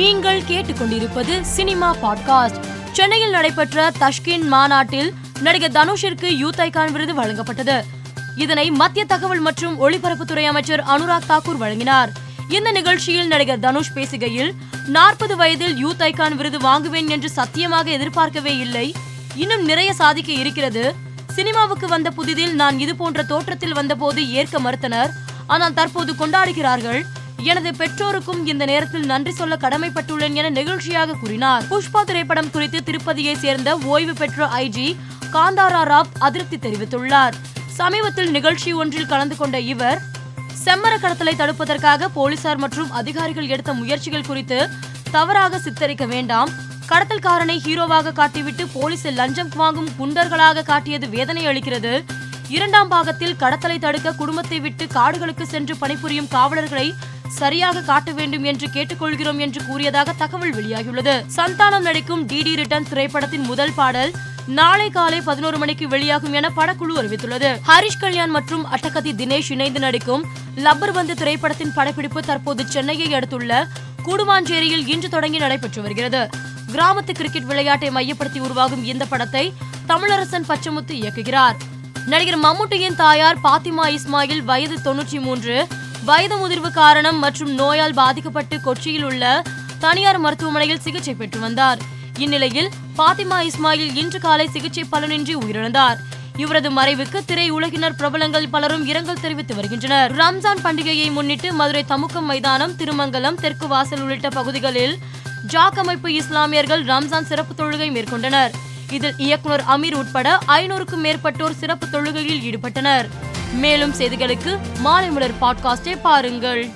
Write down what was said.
நீங்கள் கேட்டுக்கொண்டிருப்பது cinema podcast. சென்னையில் நடைபெற்ற தஷ்கின் மாநாட்டில் நடிகர் தனுஷிற்கு யூத் ஐகான் விருது வழங்கப்பட்டது. இதனை மத்திய தகவல் மற்றும் ஒளிபரப்புத்துறை அமைச்சர் அனுராக் தாக்கூர் வழங்கினார். இந்த நிகழ்ச்சியில் நடிகர் தனுஷ் பேசுகையில் நாற்பது வயதில் யூத் ஐகான் விருது வாங்குவேன் என்று சத்தியமாக எதிர்பார்க்கவே இல்லை. இன்னும் நிறைய சாதிக்க இருக்கிறது. சினிமாவுக்கு வந்த புதிதில் நான் இது போன்ற தோற்றத்தில் வந்தபோது ஏற்க மறுத்தனர். ஆனால் தற்போது கொண்டாடுகிறார்கள். எனது பெற்றோருக்கும் இந்த நேரத்தில் நன்றி சொல்ல கடமைப்பட்டுள்ளேன் என நெகிழ்ச்சியாக கூறினார். புஷ்பா திரைப்படம் குறித்து திருப்பதியை சேர்ந்த ஓய்வு பெற்ற ஐஜி காந்தாரா ராவ் அதிருப்தி தெரிவித்துள்ளார். சமீபத்தில் நிகழ்ச்சி ஒன்றில் கலந்து கொண்ட இவர் செம்மர கடத்தலை தடுப்பதற்காக போலீசார் மற்றும் அதிகாரிகள் எடுத்த முயற்சிகள் குறித்து தவறாக சித்தரிக்க வேண்டாம். கடத்தல்காரனை ஹீரோவாக காட்டிவிட்டு போலீசில் லஞ்சம் வாங்கும் குண்டர்களாக காட்டியது வேதனை அளிக்கிறது. இரண்டாம் பாகத்தில் கடத்தலை தடுக்க குடும்பத்தை விட்டு காடுகளுக்கு சென்று பணிபுரியும் காவலர்களை சரியாக காட்ட வேண்டும் என்று கேட்டுக்கொள்கிறோம் என்று கூறியதாக தகவல் வெளியாகியுள்ளது. சந்தானம் நடிக்கும் டிடி ரிட்டர்ன் திரைப்படத்தின் முதல் பாடல் நாளை காலை பதினோரு மணிக்கு வெளியாகும் என படக்குழு அறிவித்துள்ளது. ஹரிஷ் கல்யாண் மற்றும் அட்டகதி தினேஷ் இணைந்து நடிக்கும் லப்பர் வந்து திரைப்படத்தின் படப்பிடிப்பு தற்போது சென்னையை அடுத்துள்ள கூடுவாஞ்சேரியில் இன்று தொடங்கி நடைபெற்று வருகிறது. கிராமத்து கிரிக்கெட் விளையாட்டை மையப்படுத்தி உருவாகும் இந்த படத்தை தமிழரசன் பச்சமுத்து இயக்குகிறார். நடிகர் மம்முட்டியின் தாயார் பாத்திமா இஸ்மாயில் வயது தொன்னூற்றி மூன்று. வயது முதிர்வு காரணம் மற்றும் நோயால் பாதிக்கப்பட்டு கொச்சியில் உள்ள தனியார் மருத்துவமனையில் சிகிச்சை பெற்று வந்தார். இந்நிலையில் பாத்திமா இஸ்மாயில் இன்று காலை சிகிச்சை பலனின்றி உயிரிழந்தார். இவரது மறைவுக்கு திரை உலகினர் பிரபலங்கள் பலரும் இரங்கல் தெரிவித்து வருகின்றனர். ரம்ஜான் பண்டிகையை முன்னிட்டு மதுரை தமுக்கம் மைதானம் திருமங்கலம் தெற்கு வாசல் உள்ளிட்ட பகுதிகளில் ஜாக் அமைப்பு இஸ்லாமியர்கள் ரம்ஜான் சிறப்பு தொழுகை மேற்கொண்டனர். இதில் இயக்குனர் அமீர் உட்பட ஐநூறுக்கும் மேற்பட்டோர் சிறப்பு தொழுகையில் ஈடுபட்டனர். மேலும் செய்திகளுக்கு மாலை மலர் பாட்காஸ்டை பாருங்கள்.